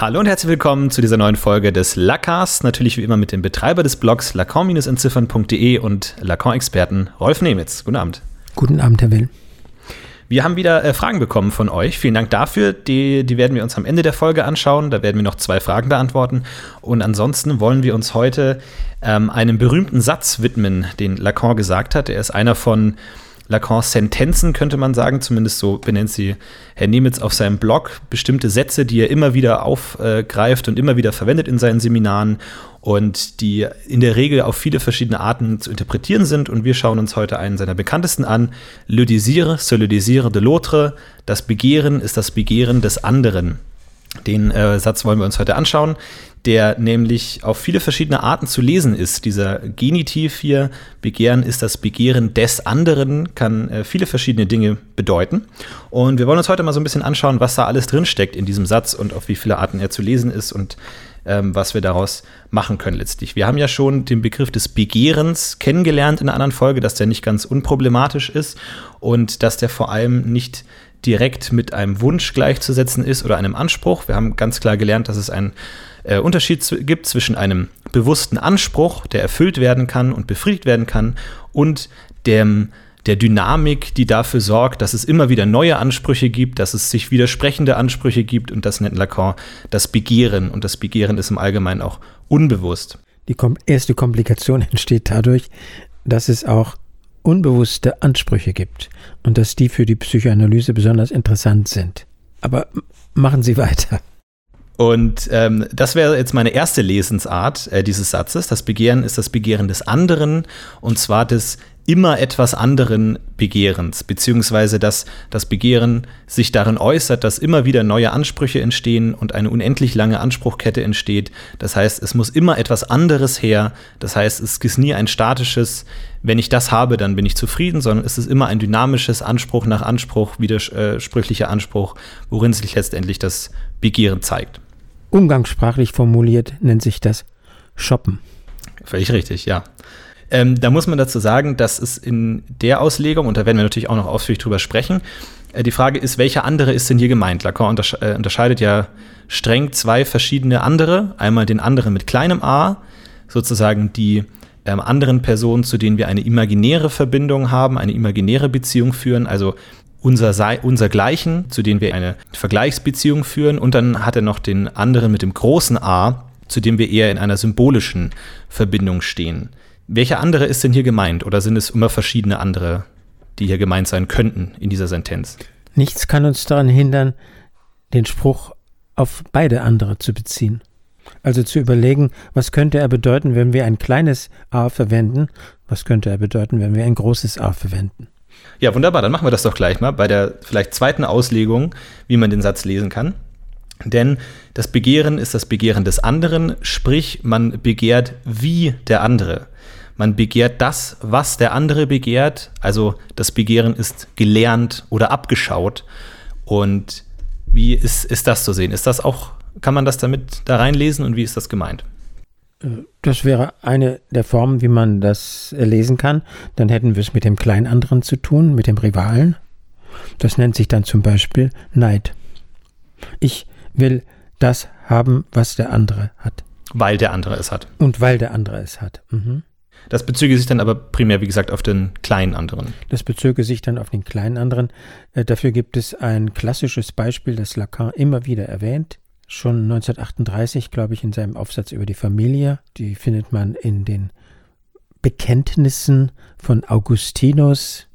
Hallo und herzlich willkommen zu dieser neuen Folge des Lacars. Natürlich wie immer mit dem Betreiber des Blogs lacan-entziffern.de und Lacan-Experten Rolf Nemitz. Guten Abend. Guten Abend, Herr Will. Wir haben wieder äh, Fragen bekommen von euch. Vielen Dank dafür. Die, die werden wir uns am Ende der Folge anschauen. Da werden wir noch zwei Fragen beantworten. Und ansonsten wollen wir uns heute ähm, einem berühmten Satz widmen, den Lacan gesagt hat. Er ist einer von Lacans Sentenzen, könnte man sagen, zumindest so benennt sie Herr Nemitz auf seinem Blog, bestimmte Sätze, die er immer wieder aufgreift und immer wieder verwendet in seinen Seminaren und die in der Regel auf viele verschiedene Arten zu interpretieren sind. Und wir schauen uns heute einen seiner bekanntesten an. Le désir, c'est le désir de l'autre. Das Begehren ist das Begehren des anderen. Den äh, Satz wollen wir uns heute anschauen, der nämlich auf viele verschiedene Arten zu lesen ist. Dieser Genitiv hier, Begehren ist das Begehren des anderen, kann äh, viele verschiedene Dinge bedeuten. Und wir wollen uns heute mal so ein bisschen anschauen, was da alles drinsteckt in diesem Satz und auf wie viele Arten er zu lesen ist und ähm, was wir daraus machen können letztlich. Wir haben ja schon den Begriff des Begehrens kennengelernt in einer anderen Folge, dass der nicht ganz unproblematisch ist und dass der vor allem nicht direkt mit einem Wunsch gleichzusetzen ist oder einem Anspruch. Wir haben ganz klar gelernt, dass es einen äh, Unterschied gibt zwischen einem bewussten Anspruch, der erfüllt werden kann und befriedigt werden kann, und dem, der Dynamik, die dafür sorgt, dass es immer wieder neue Ansprüche gibt, dass es sich widersprechende Ansprüche gibt und das nennt Lacan das Begehren und das Begehren ist im Allgemeinen auch unbewusst. Die erste Komplikation entsteht dadurch, dass es auch unbewusste Ansprüche gibt und dass die für die Psychoanalyse besonders interessant sind. Aber machen Sie weiter. Und ähm, das wäre jetzt meine erste Lesensart äh, dieses Satzes. Das Begehren ist das Begehren des anderen und zwar des immer etwas anderen Begehrens, beziehungsweise dass das Begehren sich darin äußert, dass immer wieder neue Ansprüche entstehen und eine unendlich lange Anspruchkette entsteht. Das heißt, es muss immer etwas anderes her. Das heißt, es ist nie ein statisches, wenn ich das habe, dann bin ich zufrieden, sondern es ist immer ein dynamisches Anspruch nach Anspruch, widersprüchlicher Anspruch, worin sich letztendlich das Begehren zeigt. Umgangssprachlich formuliert nennt sich das Shoppen. Völlig richtig, ja. Ähm, da muss man dazu sagen, dass es in der Auslegung, und da werden wir natürlich auch noch ausführlich drüber sprechen, äh, die Frage ist, welcher andere ist denn hier gemeint? Lacan untersche äh, unterscheidet ja streng zwei verschiedene andere. Einmal den anderen mit kleinem a, sozusagen die ähm, anderen Personen, zu denen wir eine imaginäre Verbindung haben, eine imaginäre Beziehung führen, also unser, unser Gleichen, zu denen wir eine Vergleichsbeziehung führen. Und dann hat er noch den anderen mit dem großen a, zu dem wir eher in einer symbolischen Verbindung stehen. Welcher andere ist denn hier gemeint oder sind es immer verschiedene andere, die hier gemeint sein könnten in dieser Sentenz? Nichts kann uns daran hindern, den Spruch auf beide andere zu beziehen. Also zu überlegen, was könnte er bedeuten, wenn wir ein kleines a verwenden, was könnte er bedeuten, wenn wir ein großes a verwenden. Ja, wunderbar, dann machen wir das doch gleich mal bei der vielleicht zweiten Auslegung, wie man den Satz lesen kann. Denn das Begehren ist das Begehren des anderen, sprich man begehrt wie der andere. Man begehrt das, was der andere begehrt. Also das Begehren ist gelernt oder abgeschaut. Und wie ist, ist das zu sehen? Ist das auch, kann man das damit da reinlesen und wie ist das gemeint? Das wäre eine der Formen, wie man das lesen kann. Dann hätten wir es mit dem kleinen anderen zu tun, mit dem Rivalen. Das nennt sich dann zum Beispiel Neid. Ich will das haben, was der andere hat. Weil der andere es hat. Und weil der andere es hat. Mhm. Das bezöge sich dann aber primär, wie gesagt, auf den kleinen anderen. Das bezöge sich dann auf den kleinen anderen. Äh, dafür gibt es ein klassisches Beispiel, das Lacan immer wieder erwähnt. Schon 1938, glaube ich, in seinem Aufsatz über die Familie. Die findet man in den Bekenntnissen von Augustinus.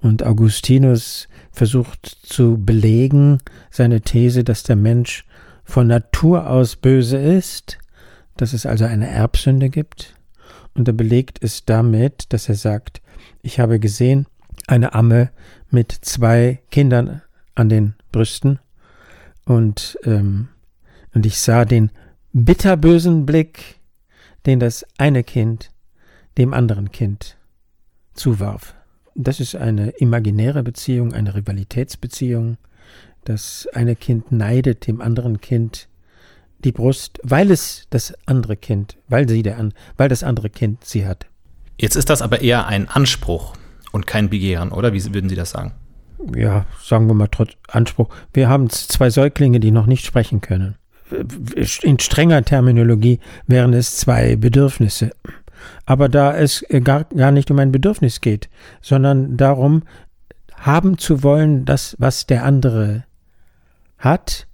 Und Augustinus versucht zu belegen seine These, dass der Mensch von Natur aus böse ist, dass es also eine Erbsünde gibt und er belegt es damit, dass er sagt, ich habe gesehen eine Amme mit zwei Kindern an den Brüsten und, ähm, und ich sah den bitterbösen Blick, den das eine Kind dem anderen Kind zuwarf. Das ist eine imaginäre Beziehung, eine Rivalitätsbeziehung. Das eine Kind neidet dem anderen Kind die Brust, weil es das andere Kind, weil sie der, weil das andere Kind sie hat. Jetzt ist das aber eher ein Anspruch und kein Begehren, oder? Wie würden Sie das sagen? Ja, sagen wir mal trotz Anspruch. Wir haben zwei Säuglinge, die noch nicht sprechen können. In strenger Terminologie wären es zwei Bedürfnisse. Aber da es gar, gar nicht um ein Bedürfnis geht, sondern darum, haben zu wollen, das, was der andere hat,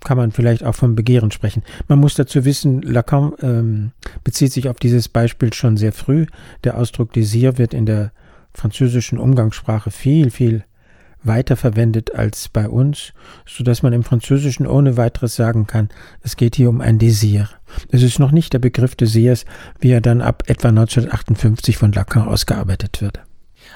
kann man vielleicht auch vom Begehren sprechen. Man muss dazu wissen, Lacan ähm, bezieht sich auf dieses Beispiel schon sehr früh. Der Ausdruck Désir wird in der französischen Umgangssprache viel, viel weiter verwendet als bei uns, so dass man im Französischen ohne weiteres sagen kann, es geht hier um ein Désir. Es ist noch nicht der Begriff Désirs, wie er dann ab etwa 1958 von Lacan ausgearbeitet wird.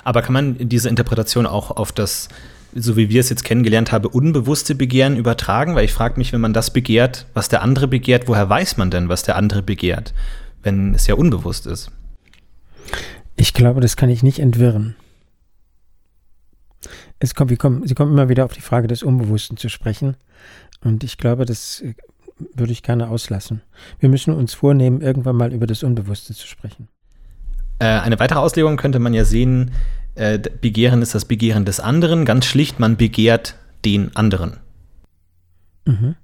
Aber kann man diese Interpretation auch auf das, so wie wir es jetzt kennengelernt haben, unbewusste Begehren übertragen? Weil ich frage mich, wenn man das begehrt, was der andere begehrt, woher weiß man denn, was der andere begehrt, wenn es ja unbewusst ist? Ich glaube, das kann ich nicht entwirren. Es kommt, wir kommen, Sie kommen immer wieder auf die Frage des Unbewussten zu sprechen. Und ich glaube, das äh, würde ich gerne auslassen. Wir müssen uns vornehmen, irgendwann mal über das Unbewusste zu sprechen. Äh, eine weitere Auslegung könnte man ja sehen, äh, Begehren ist das Begehren des anderen. Ganz schlicht, man begehrt den anderen. Mhm.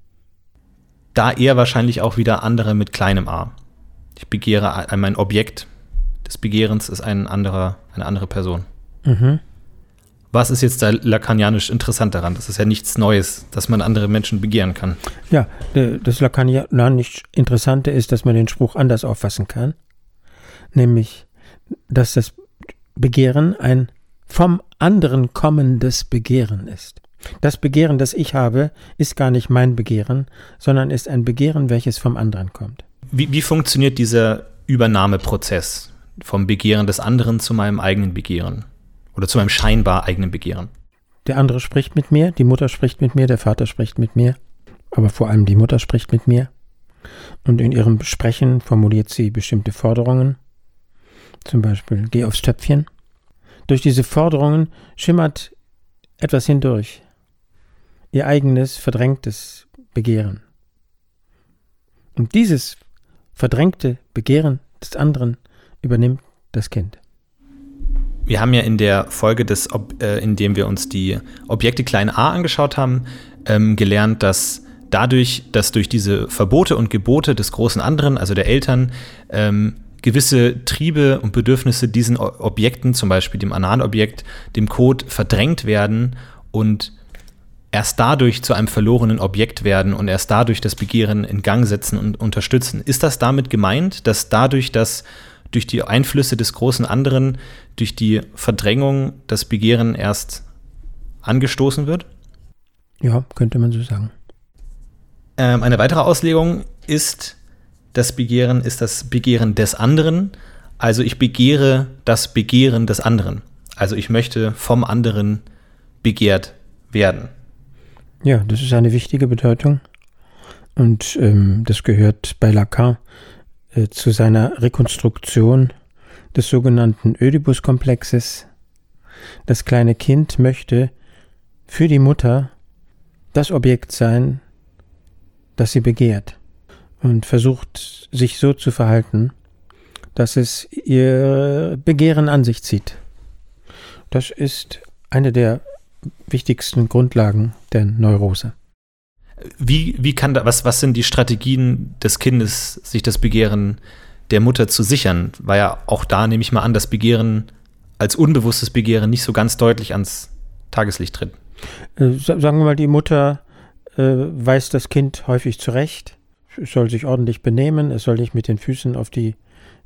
Da eher wahrscheinlich auch wieder andere mit kleinem a. Ich begehre mein Objekt des Begehrens ist ein anderer, eine andere Person. Mhm. Was ist jetzt da lakanianisch interessant daran? Das ist ja nichts Neues, dass man andere Menschen begehren kann. Ja, das lakanianisch Interessante ist, dass man den Spruch anders auffassen kann. Nämlich, dass das Begehren ein vom anderen kommendes Begehren ist. Das Begehren, das ich habe, ist gar nicht mein Begehren, sondern ist ein Begehren, welches vom anderen kommt. Wie, wie funktioniert dieser Übernahmeprozess vom Begehren des anderen zu meinem eigenen Begehren? Oder zu meinem scheinbar eigenen Begehren. Der andere spricht mit mir, die Mutter spricht mit mir, der Vater spricht mit mir, aber vor allem die Mutter spricht mit mir. Und in ihrem Sprechen formuliert sie bestimmte Forderungen, zum Beispiel geh aufs Töpfchen. Durch diese Forderungen schimmert etwas hindurch, ihr eigenes verdrängtes Begehren. Und dieses verdrängte Begehren des anderen übernimmt das Kind wir haben ja in der Folge, des, äh, in dem wir uns die Objekte klein a angeschaut haben, ähm, gelernt, dass dadurch, dass durch diese Verbote und Gebote des großen anderen, also der Eltern, ähm, gewisse Triebe und Bedürfnisse diesen Objekten, zum Beispiel dem Analobjekt, dem Code, verdrängt werden und erst dadurch zu einem verlorenen Objekt werden und erst dadurch das Begehren in Gang setzen und unterstützen. Ist das damit gemeint, dass dadurch, dass durch die Einflüsse des großen anderen, durch die Verdrängung das Begehren erst angestoßen wird? Ja, könnte man so sagen. Ähm, eine weitere Auslegung ist, das Begehren ist das Begehren des anderen. Also ich begehre das Begehren des anderen. Also ich möchte vom anderen begehrt werden. Ja, das ist eine wichtige Bedeutung. Und ähm, das gehört bei Lacan äh, zu seiner Rekonstruktion des sogenannten Ödipus-Komplexes. Das kleine Kind möchte für die Mutter das Objekt sein, das sie begehrt und versucht sich so zu verhalten, dass es ihr Begehren an sich zieht. Das ist eine der wichtigsten Grundlagen der Neurose. Wie, wie kann da, was, was sind die Strategien des Kindes, sich das Begehren der Mutter zu sichern? Weil ja auch da nehme ich mal an, das Begehren als unbewusstes Begehren nicht so ganz deutlich ans Tageslicht tritt. Äh, sagen wir mal, die Mutter äh, weist das Kind häufig zurecht. Es soll sich ordentlich benehmen, es soll nicht mit den Füßen auf die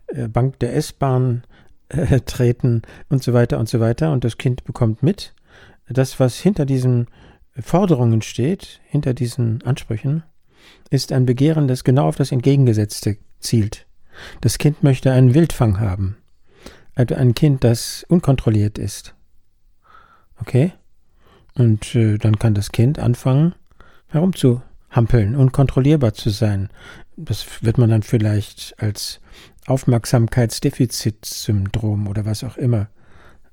äh, Bank der S-Bahn äh, treten und so weiter und so weiter. Und das Kind bekommt mit. Das, was hinter diesem Forderungen steht, hinter diesen Ansprüchen, ist ein Begehren, das genau auf das Entgegengesetzte zielt. Das Kind möchte einen Wildfang haben. Also ein Kind, das unkontrolliert ist. Okay? Und äh, dann kann das Kind anfangen, herumzuhampeln, unkontrollierbar zu sein. Das wird man dann vielleicht als Aufmerksamkeitsdefizitsyndrom oder was auch immer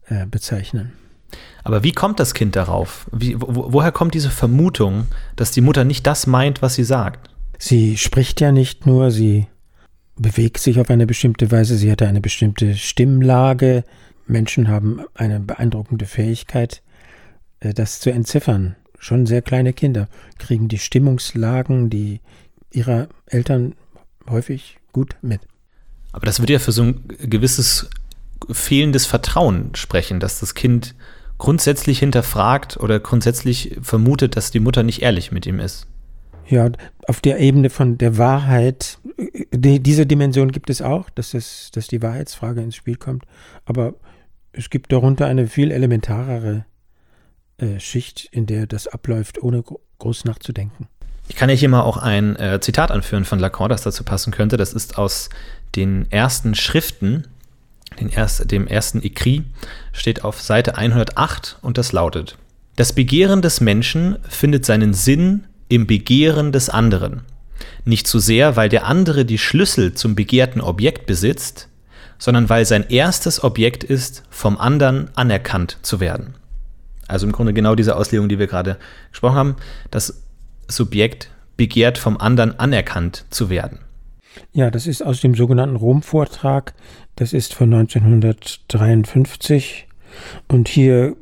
äh, bezeichnen. Aber wie kommt das Kind darauf? Wie, wo, woher kommt diese Vermutung, dass die Mutter nicht das meint, was sie sagt? Sie spricht ja nicht nur, sie bewegt sich auf eine bestimmte Weise, sie hat eine bestimmte Stimmlage. Menschen haben eine beeindruckende Fähigkeit, äh, das zu entziffern. Schon sehr kleine Kinder kriegen die Stimmungslagen, die ihrer Eltern häufig gut mit. Aber das würde ja für so ein gewisses fehlendes Vertrauen sprechen, dass das Kind grundsätzlich hinterfragt oder grundsätzlich vermutet, dass die Mutter nicht ehrlich mit ihm ist. Ja, auf der Ebene von der Wahrheit, die, diese Dimension gibt es auch, dass, es, dass die Wahrheitsfrage ins Spiel kommt. Aber es gibt darunter eine viel elementarere äh, Schicht, in der das abläuft, ohne groß nachzudenken. Ich kann ja hier mal auch ein äh, Zitat anführen von Lacan, das dazu passen könnte. Das ist aus den ersten Schriften, erst, dem ersten Ekrit, steht auf Seite 108 und das lautet: Das Begehren des Menschen findet seinen Sinn im Begehren des anderen. Nicht so sehr, weil der andere die Schlüssel zum begehrten Objekt besitzt, sondern weil sein erstes Objekt ist, vom anderen anerkannt zu werden. Also im Grunde genau diese Auslegung, die wir gerade gesprochen haben. Das Subjekt begehrt vom anderen anerkannt zu werden. Ja, das ist aus dem sogenannten Rom-Vortrag. Das ist von 1953. Und hier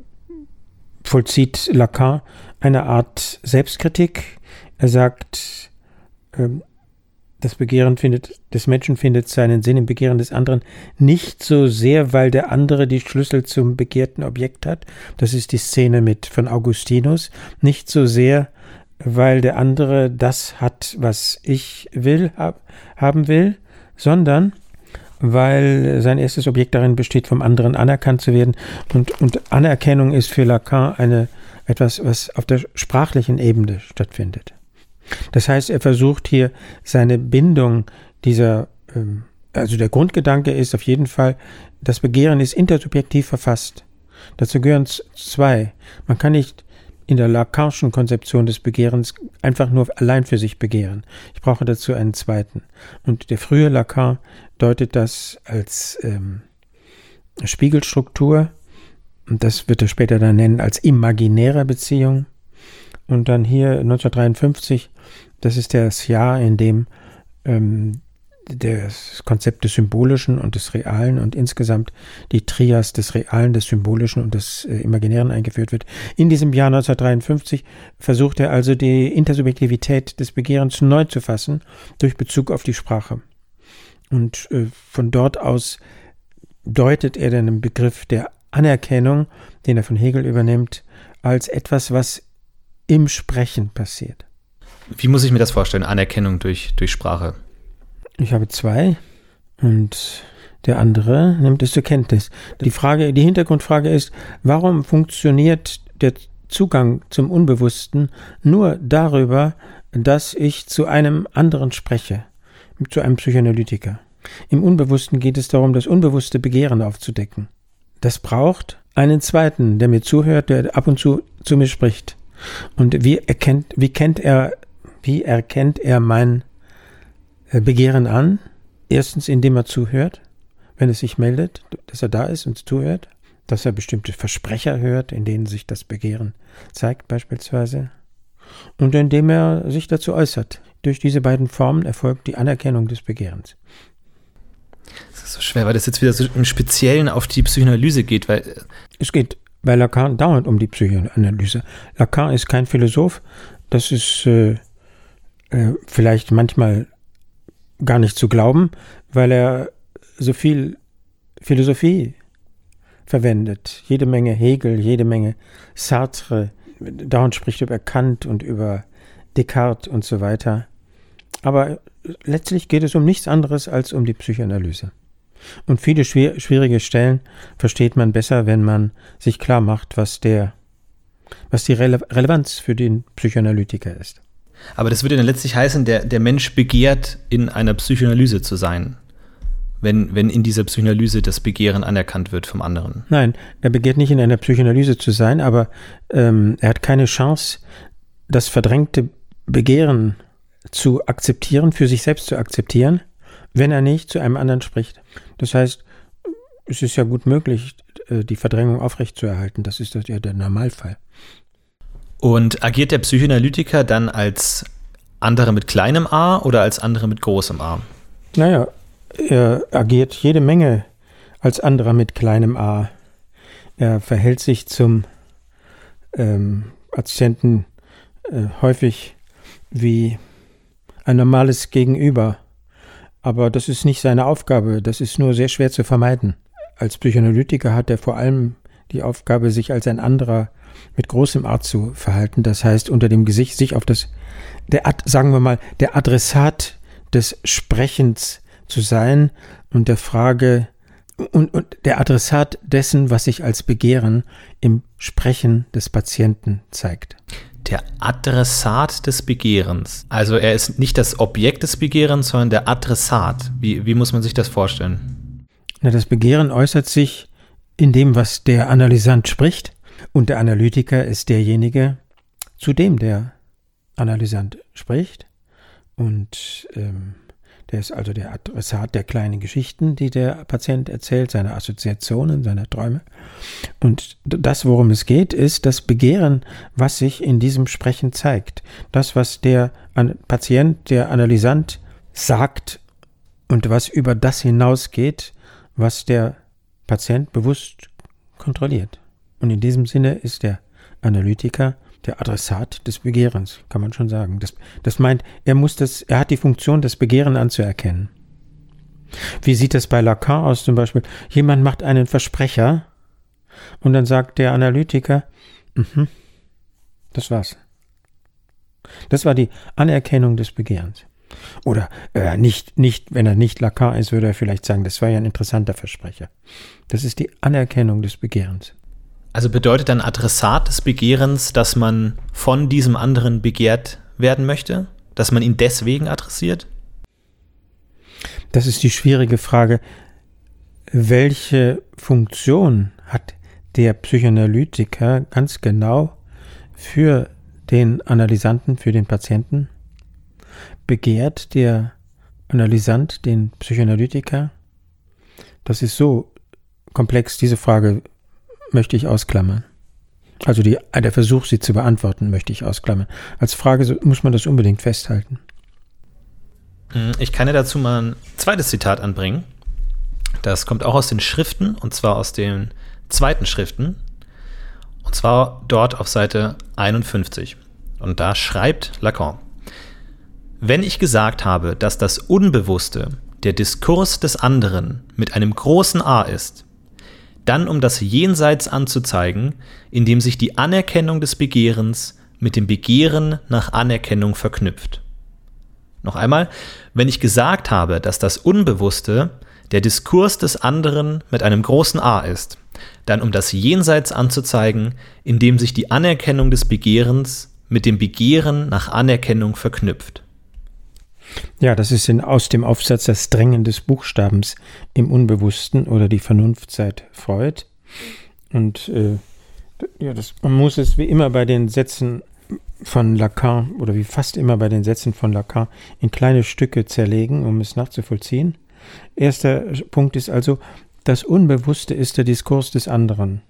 vollzieht Lacan eine Art Selbstkritik. Er sagt, ähm, das Begehren findet, des Menschen findet seinen Sinn im Begehren des anderen nicht so sehr, weil der andere die Schlüssel zum begehrten Objekt hat. Das ist die Szene mit von Augustinus. Nicht so sehr, weil der andere das hat, was ich will, hab, haben will, sondern weil sein erstes Objekt darin besteht, vom anderen anerkannt zu werden. Und, und Anerkennung ist für Lacan eine, etwas, was auf der sprachlichen Ebene stattfindet. Das heißt, er versucht hier seine Bindung dieser, ähm, also der Grundgedanke ist auf jeden Fall, das Begehren ist intersubjektiv verfasst. Dazu gehören zwei. Man kann nicht in der Lacanischen Konzeption des Begehrens einfach nur allein für sich begehren. Ich brauche dazu einen zweiten. Und der frühe Lacan deutet das als ähm, Spiegelstruktur, und das wird er später dann nennen als imaginäre Beziehung. Und dann hier 1953, das ist das Jahr, in dem ähm, das Konzept des Symbolischen und des Realen und insgesamt die Trias des Realen, des Symbolischen und des äh, Imaginären eingeführt wird. In diesem Jahr 1953 versucht er also die Intersubjektivität des Begehrens neu zu fassen durch Bezug auf die Sprache. Und äh, von dort aus deutet er dann den Begriff der Anerkennung, den er von Hegel übernimmt, als etwas, was im Sprechen passiert. Wie muss ich mir das vorstellen, Anerkennung durch, durch Sprache? Ich habe zwei und der andere nimmt es zur Kenntnis. Die Frage, die Hintergrundfrage ist, warum funktioniert der Zugang zum Unbewussten nur darüber, dass ich zu einem anderen spreche, zu einem Psychoanalytiker. Im Unbewussten geht es darum, das unbewusste Begehren aufzudecken. Das braucht einen zweiten, der mir zuhört, der ab und zu zu mir spricht. Und wie erkennt, wie kennt er, wie erkennt er mein Begehren an? Erstens, indem er zuhört, wenn es sich meldet, dass er da ist und zuhört, dass er bestimmte Versprecher hört, in denen sich das Begehren zeigt, beispielsweise, und indem er sich dazu äußert. Durch diese beiden Formen erfolgt die Anerkennung des Begehrens. Das ist so schwer, weil das jetzt wieder so im Speziellen auf die Psychoanalyse geht, weil. Äh, es geht bei Lacan dauernd um die Psychoanalyse. Lacan ist kein Philosoph, das ist äh, äh, vielleicht manchmal gar nicht zu glauben, weil er so viel Philosophie verwendet. Jede Menge Hegel, jede Menge Sartre, dauernd spricht über Kant und über Descartes und so weiter. Aber letztlich geht es um nichts anderes als um die Psychoanalyse. Und viele schwierige Stellen versteht man besser, wenn man sich klar macht, was der, was die Rele Relevanz für den Psychoanalytiker ist. Aber das würde dann letztlich heißen, der, der Mensch begehrt, in einer Psychoanalyse zu sein. Wenn, wenn in dieser Psychoanalyse das Begehren anerkannt wird vom anderen. Nein, er begehrt nicht in einer Psychoanalyse zu sein, aber ähm, er hat keine Chance, das verdrängte Begehren zu akzeptieren, für sich selbst zu akzeptieren, wenn er nicht zu einem anderen spricht. Das heißt, es ist ja gut möglich, äh, die Verdrängung aufrechtzuerhalten. Das ist ja der Normalfall. Und agiert der Psychoanalytiker dann als andere mit kleinem a oder als andere mit großem a? Naja, er agiert jede Menge als anderer mit kleinem a. Er verhält sich zum ähm, Patienten äh, häufig wie ein normales Gegenüber. Aber das ist nicht seine Aufgabe, das ist nur sehr schwer zu vermeiden. Als Psychoanalytiker hat er vor allem die Aufgabe, sich als ein anderer mit großem Art zu verhalten. Das heißt, unter dem Gesicht sich auf das, der, sagen wir mal, der Adressat des Sprechens zu sein und der Frage und, und der Adressat dessen, was sich als Begehren im Sprechen des Patienten zeigt. Der Adressat des Begehrens. Also er ist nicht das Objekt des Begehrens, sondern der Adressat. Wie, wie muss man sich das vorstellen? Na, das Begehren äußert sich in dem, was der Analysant spricht. Und der Analytiker ist derjenige, zu dem der Analysant spricht. Und ähm, der ist also der Adressat der kleinen Geschichten, die der Patient erzählt, seine Assoziationen, seine Träume. Und das, worum es geht, ist das Begehren, was sich in diesem Sprechen zeigt. Das, was der Patient, der Analysant sagt und was über das hinausgeht, was der Patient bewusst kontrolliert. Und in diesem Sinne ist der Analytiker der Adressat des Begehrens, kann man schon sagen. Das, das meint, er muss das, er hat die Funktion, das Begehren anzuerkennen. Wie sieht das bei Lacan aus zum Beispiel? Jemand macht einen Versprecher und dann sagt der Analytiker, mhm, das war's. Das war die Anerkennung des Begehrens. Oder äh, nicht, nicht, wenn er nicht Lacan ist, würde er vielleicht sagen, das war ja ein interessanter Versprecher. Das ist die Anerkennung des Begehrens. Also bedeutet dann Adressat des Begehrens, dass man von diesem anderen begehrt werden möchte? Dass man ihn deswegen adressiert? Das ist die schwierige Frage. Welche Funktion hat der Psychoanalytiker ganz genau für den Analysanten, für den Patienten? Begehrt der Analysant den Psychoanalytiker? Das ist so komplex, diese Frage möchte ich ausklammern. Also die, der Versuch, sie zu beantworten, möchte ich ausklammern. Als Frage muss man das unbedingt festhalten. Hm, ich kann ja dazu mal ein zweites Zitat anbringen. Das kommt auch aus den Schriften, und zwar aus den zweiten Schriften. Und zwar dort auf Seite 51. Und da schreibt Lacan, wenn ich gesagt habe, dass das Unbewusste der Diskurs des anderen mit einem großen A ist, dann um das Jenseits anzuzeigen, indem sich die Anerkennung des Begehrens mit dem Begehren nach Anerkennung verknüpft. Noch einmal, wenn ich gesagt habe, dass das Unbewusste der Diskurs des anderen mit einem großen A ist, dann um das Jenseits anzuzeigen, indem sich die Anerkennung des Begehrens mit dem Begehren nach Anerkennung verknüpft. Ja, das ist in, aus dem Aufsatz Das Drängen des Buchstabens im Unbewussten oder die Vernunft seit Freud. Und äh, ja, das, man muss es wie immer bei den Sätzen von Lacan oder wie fast immer bei den Sätzen von Lacan in kleine Stücke zerlegen, um es nachzuvollziehen. Erster Punkt ist also, das Unbewusste ist der Diskurs des anderen.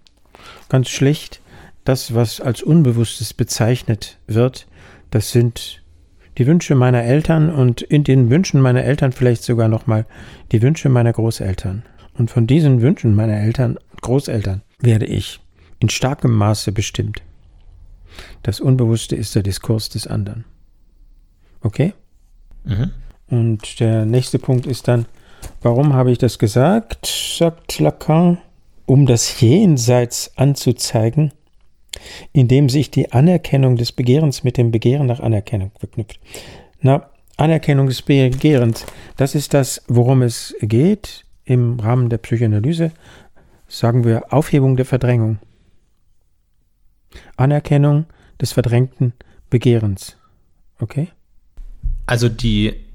Ganz schlicht, das, was als Unbewusstes bezeichnet wird, das sind die Wünsche meiner Eltern und in den Wünschen meiner Eltern vielleicht sogar nochmal die Wünsche meiner Großeltern. Und von diesen Wünschen meiner Eltern, Großeltern, werde ich in starkem Maße bestimmt. Das Unbewusste ist der Diskurs des anderen. Okay? Mhm. Und der nächste Punkt ist dann, warum habe ich das gesagt, sagt Lacan, um das Jenseits anzuzeigen, indem sich die Anerkennung des Begehrens mit dem Begehren nach Anerkennung verknüpft. Na, Anerkennung des Begehrens, das ist das, worum es geht im Rahmen der Psychoanalyse, sagen wir Aufhebung der Verdrängung. Anerkennung des verdrängten Begehrens. Okay? Also die,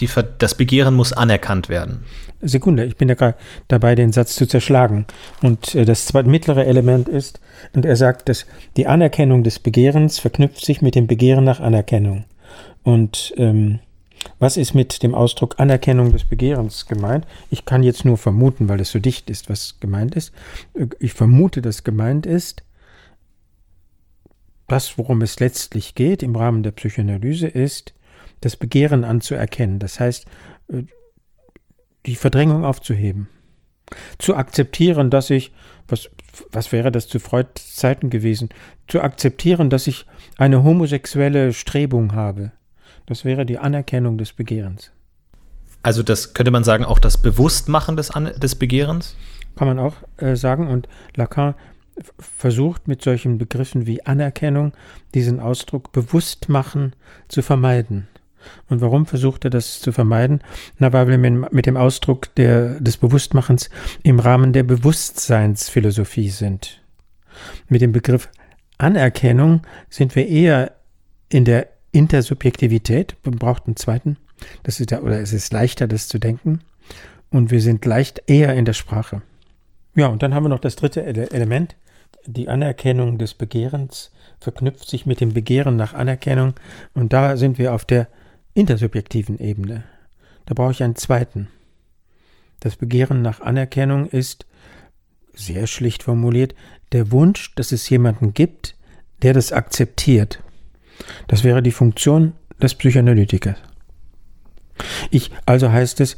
die, das Begehren muss anerkannt werden. Sekunde, ich bin ja gerade dabei, den Satz zu zerschlagen. Und äh, das zweite mittlere Element ist, und er sagt, dass die Anerkennung des Begehrens verknüpft sich mit dem Begehren nach Anerkennung. Und ähm, was ist mit dem Ausdruck Anerkennung des Begehrens gemeint? Ich kann jetzt nur vermuten, weil es so dicht ist, was gemeint ist. Ich vermute, dass gemeint ist, das, worum es letztlich geht im Rahmen der Psychoanalyse, ist, das Begehren anzuerkennen. Das heißt, äh, die Verdrängung aufzuheben. Zu akzeptieren, dass ich, was, was wäre das zu Freuds Zeiten gewesen, zu akzeptieren, dass ich eine homosexuelle Strebung habe. Das wäre die Anerkennung des Begehrens. Also das könnte man sagen, auch das Bewusstmachen des, An des Begehrens? Kann man auch äh, sagen. Und Lacan versucht mit solchen Begriffen wie Anerkennung diesen Ausdruck Bewusstmachen zu vermeiden. Und warum versucht er das zu vermeiden? Na, weil wir mit dem Ausdruck der, des Bewusstmachens im Rahmen der Bewusstseinsphilosophie sind. Mit dem Begriff Anerkennung sind wir eher in der Intersubjektivität. Man braucht einen zweiten. Das ist ja, oder es ist leichter, das zu denken. Und wir sind leicht eher in der Sprache. Ja, und dann haben wir noch das dritte Element. Die Anerkennung des Begehrens verknüpft sich mit dem Begehren nach Anerkennung. Und da sind wir auf der intersubjektiven Ebene. Da brauche ich einen zweiten. Das Begehren nach Anerkennung ist, sehr schlicht formuliert, der Wunsch, dass es jemanden gibt, der das akzeptiert. Das wäre die Funktion des Psychoanalytikers. Ich, also heißt es,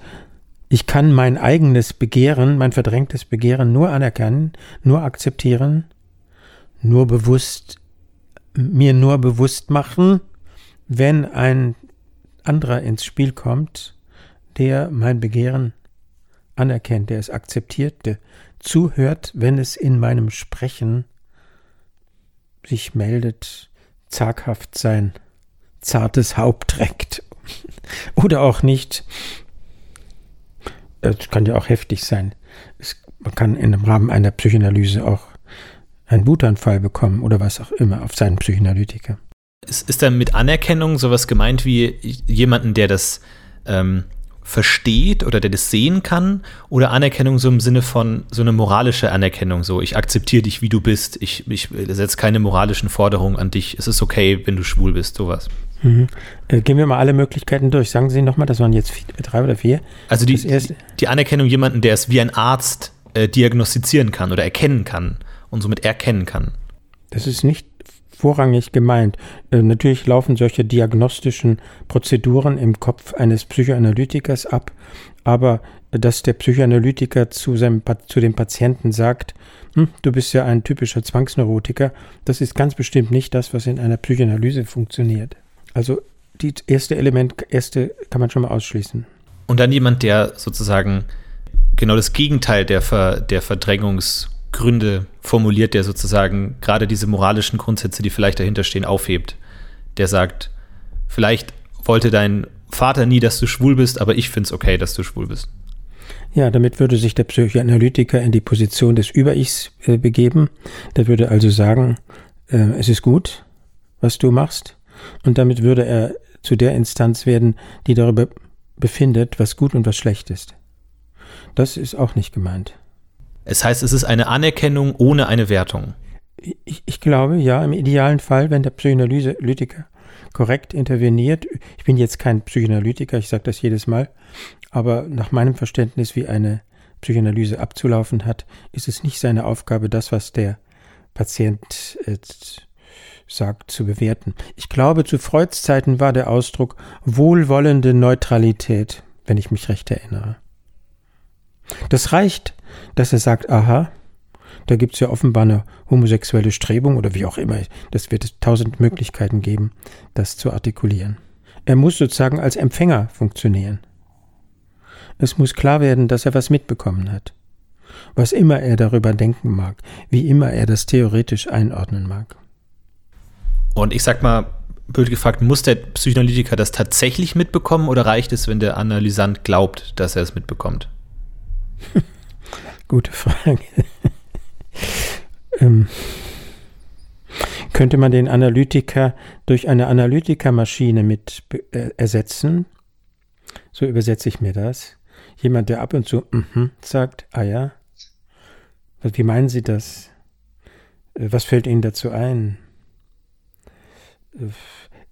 ich kann mein eigenes Begehren, mein verdrängtes Begehren nur anerkennen, nur akzeptieren, nur bewusst, mir nur bewusst machen, wenn ein anderer ins Spiel kommt, der mein Begehren anerkennt, der es akzeptiert, der zuhört, wenn es in meinem Sprechen sich meldet, zaghaft sein zartes Haupt trägt. Oder auch nicht. Es kann ja auch heftig sein. Es, man kann in dem Rahmen einer Psychoanalyse auch einen Wutanfall bekommen oder was auch immer auf seinen Psychoanalytiker. Ist, ist da mit Anerkennung sowas gemeint wie jemanden, der das ähm, versteht oder der das sehen kann? Oder Anerkennung so im Sinne von so eine moralische Anerkennung, so ich akzeptiere dich, wie du bist, ich, ich setze keine moralischen Forderungen an dich, es ist okay, wenn du schwul bist, sowas. Mhm. Äh, gehen wir mal alle Möglichkeiten durch. Sagen Sie nochmal, das waren jetzt vier, drei oder vier. Also die, die Anerkennung jemanden, der es wie ein Arzt äh, diagnostizieren kann oder erkennen kann und somit erkennen kann. Das ist nicht vorrangig gemeint. Äh, natürlich laufen solche diagnostischen Prozeduren im Kopf eines Psychoanalytikers ab, aber dass der Psychoanalytiker zu, seinem, zu dem Patienten sagt, hm, du bist ja ein typischer Zwangsneurotiker, das ist ganz bestimmt nicht das, was in einer Psychoanalyse funktioniert. Also das erste Element, erste kann man schon mal ausschließen. Und dann jemand, der sozusagen genau das Gegenteil der, Ver, der Verdrängungs- Gründe formuliert, der sozusagen gerade diese moralischen Grundsätze, die vielleicht dahinter stehen, aufhebt. Der sagt, vielleicht wollte dein Vater nie, dass du schwul bist, aber ich finde es okay, dass du schwul bist. Ja, damit würde sich der Psychoanalytiker in die Position des Über-Ichs äh, begeben. Der würde also sagen, äh, es ist gut, was du machst. Und damit würde er zu der Instanz werden, die darüber befindet, was gut und was schlecht ist. Das ist auch nicht gemeint. Es heißt, es ist eine Anerkennung ohne eine Wertung. Ich, ich glaube, ja, im idealen Fall, wenn der Psychoanalytiker korrekt interveniert. Ich bin jetzt kein Psychoanalytiker, ich sage das jedes Mal, aber nach meinem Verständnis, wie eine Psychoanalyse abzulaufen hat, ist es nicht seine Aufgabe, das, was der Patient äh, sagt, zu bewerten. Ich glaube, zu Freuds Zeiten war der Ausdruck wohlwollende Neutralität, wenn ich mich recht erinnere. Das reicht, dass er sagt, aha, da gibt es ja offenbar eine homosexuelle Strebung oder wie auch immer. Das wird es tausend Möglichkeiten geben, das zu artikulieren. Er muss sozusagen als Empfänger funktionieren. Es muss klar werden, dass er was mitbekommen hat. Was immer er darüber denken mag, wie immer er das theoretisch einordnen mag. Und ich sag mal, blöd gefragt, muss der Psychoanalytiker das tatsächlich mitbekommen oder reicht es, wenn der Analysant glaubt, dass er es mitbekommt? Gute Frage. ähm, könnte man den Analytiker durch eine Analytikermaschine mit äh, ersetzen? So übersetze ich mir das. Jemand, der ab und zu mm -hmm sagt, ah ja. Wie meinen Sie das? Äh, was fällt Ihnen dazu ein?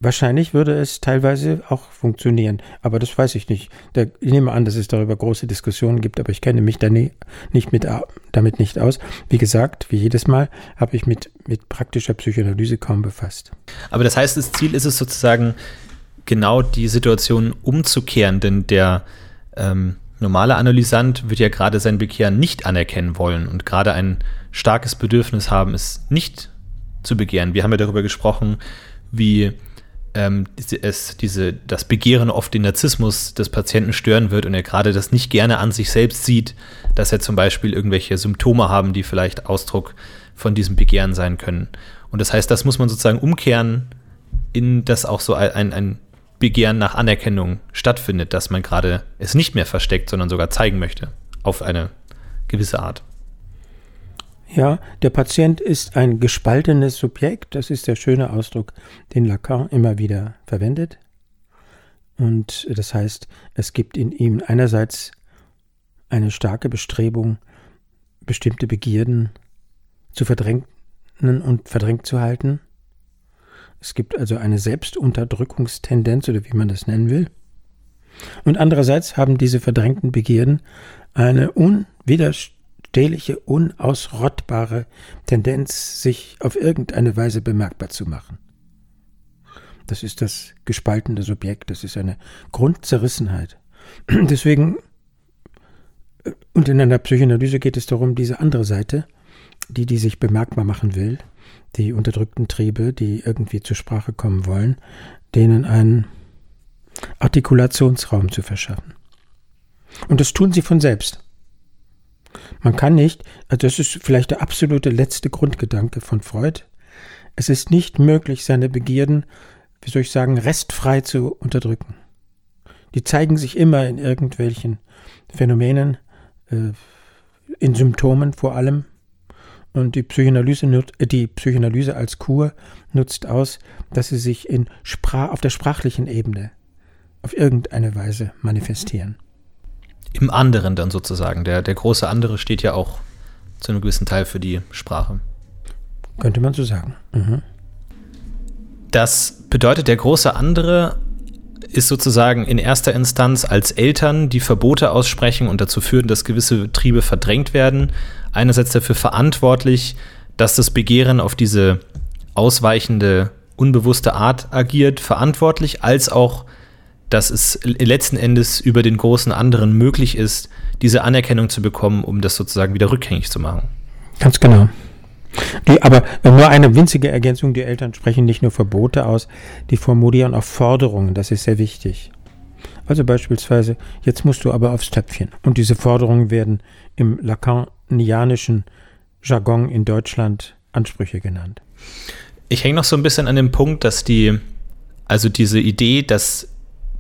Wahrscheinlich würde es teilweise auch funktionieren, aber das weiß ich nicht. Da, ich nehme an, dass es darüber große Diskussionen gibt, aber ich kenne mich da nie, nicht mit, damit nicht aus. Wie gesagt, wie jedes Mal, habe ich mit, mit praktischer Psychoanalyse kaum befasst. Aber das heißt, das Ziel ist es sozusagen, genau die Situation umzukehren, denn der ähm, normale Analysant wird ja gerade sein Bekehren nicht anerkennen wollen und gerade ein starkes Bedürfnis haben, es nicht zu begehren. Wir haben ja darüber gesprochen, wie ähm, es, diese, das Begehren oft den Narzissmus des Patienten stören wird und er gerade das nicht gerne an sich selbst sieht, dass er zum Beispiel irgendwelche Symptome haben, die vielleicht Ausdruck von diesem Begehren sein können. Und das heißt, das muss man sozusagen umkehren, in das auch so ein, ein Begehren nach Anerkennung stattfindet, dass man gerade es nicht mehr versteckt, sondern sogar zeigen möchte, auf eine gewisse Art. Ja, der Patient ist ein gespaltenes Subjekt. Das ist der schöne Ausdruck, den Lacan immer wieder verwendet. Und das heißt, es gibt in ihm einerseits eine starke Bestrebung, bestimmte Begierden zu verdrängen und verdrängt zu halten. Es gibt also eine Selbstunterdrückungstendenz oder wie man das nennen will. Und andererseits haben diese verdrängten Begierden eine unwiderstehliche stehliche, unausrottbare Tendenz, sich auf irgendeine Weise bemerkbar zu machen. Das ist das gespaltene Subjekt, das ist eine Grundzerrissenheit. Deswegen, äh, und in einer Psychoanalyse geht es darum, diese andere Seite, die, die sich bemerkbar machen will, die unterdrückten Triebe, die irgendwie zur Sprache kommen wollen, denen einen Artikulationsraum zu verschaffen. Und das tun sie von selbst. Man kann nicht, also das ist vielleicht der absolute letzte Grundgedanke von Freud, es ist nicht möglich, seine Begierden, wie soll ich sagen, restfrei zu unterdrücken. Die zeigen sich immer in irgendwelchen Phänomenen, äh, in Symptomen vor allem. Und die Psychoanalyse, äh, die Psychoanalyse als Kur nutzt aus, dass sie sich in Spra auf der sprachlichen Ebene auf irgendeine Weise manifestieren im anderen dann sozusagen. Der, der große andere steht ja auch zu einem gewissen Teil für die Sprache. Könnte man so sagen. Mhm. Das bedeutet, der große andere ist sozusagen in erster Instanz als Eltern, die Verbote aussprechen und dazu führen, dass gewisse Triebe verdrängt werden, einerseits dafür verantwortlich, dass das Begehren auf diese ausweichende, unbewusste Art agiert, verantwortlich, als auch dass es letzten Endes über den großen anderen möglich ist, diese Anerkennung zu bekommen, um das sozusagen wieder rückgängig zu machen. Ganz genau. Die, aber nur eine winzige Ergänzung, die Eltern sprechen nicht nur Verbote aus, die formulieren auch Forderungen, das ist sehr wichtig. Also beispielsweise, jetzt musst du aber aufs Töpfchen. Und diese Forderungen werden im lacanianischen Jargon in Deutschland Ansprüche genannt. Ich hänge noch so ein bisschen an dem Punkt, dass die, also diese Idee, dass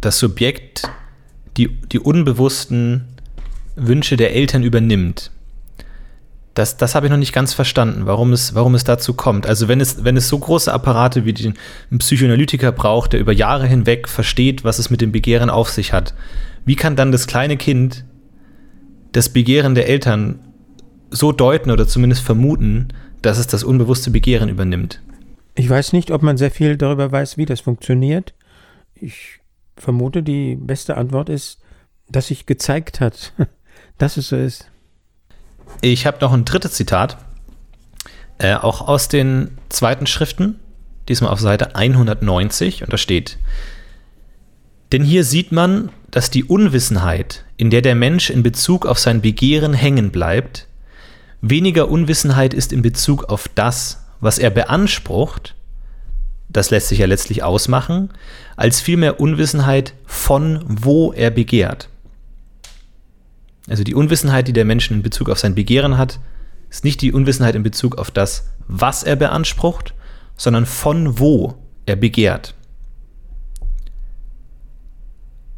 das Subjekt die, die unbewussten Wünsche der Eltern übernimmt. Das, das habe ich noch nicht ganz verstanden, warum es, warum es dazu kommt. Also wenn es, wenn es so große Apparate wie den, Psychoanalytiker braucht, der über Jahre hinweg versteht, was es mit dem Begehren auf sich hat, wie kann dann das kleine Kind das Begehren der Eltern so deuten oder zumindest vermuten, dass es das unbewusste Begehren übernimmt? Ich weiß nicht, ob man sehr viel darüber weiß, wie das funktioniert. Ich vermute, die beste Antwort ist, dass sich gezeigt hat, dass es so ist. Ich habe noch ein drittes Zitat, äh, auch aus den zweiten Schriften, diesmal auf Seite 190, und da steht, denn hier sieht man, dass die Unwissenheit, in der der Mensch in Bezug auf sein Begehren hängen bleibt, weniger Unwissenheit ist in Bezug auf das, was er beansprucht, das lässt sich ja letztlich ausmachen, als vielmehr Unwissenheit von wo er begehrt. Also die Unwissenheit, die der Mensch in Bezug auf sein Begehren hat, ist nicht die Unwissenheit in Bezug auf das, was er beansprucht, sondern von wo er begehrt.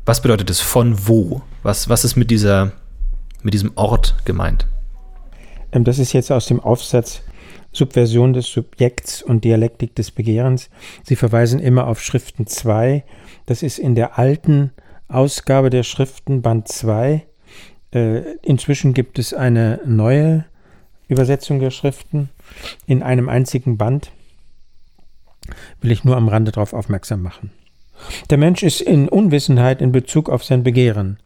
Was bedeutet es von wo? Was, was ist mit, dieser, mit diesem Ort gemeint? Ähm, das ist jetzt aus dem Aufsatz Subversion des Subjekts und Dialektik des Begehrens. Sie verweisen immer auf Schriften 2. Das ist in der alten Ausgabe der Schriften Band 2. Äh, inzwischen gibt es eine neue Übersetzung der Schriften in einem einzigen Band. Will ich nur am Rande darauf aufmerksam machen. Der Mensch ist in Unwissenheit in Bezug auf sein Begehren.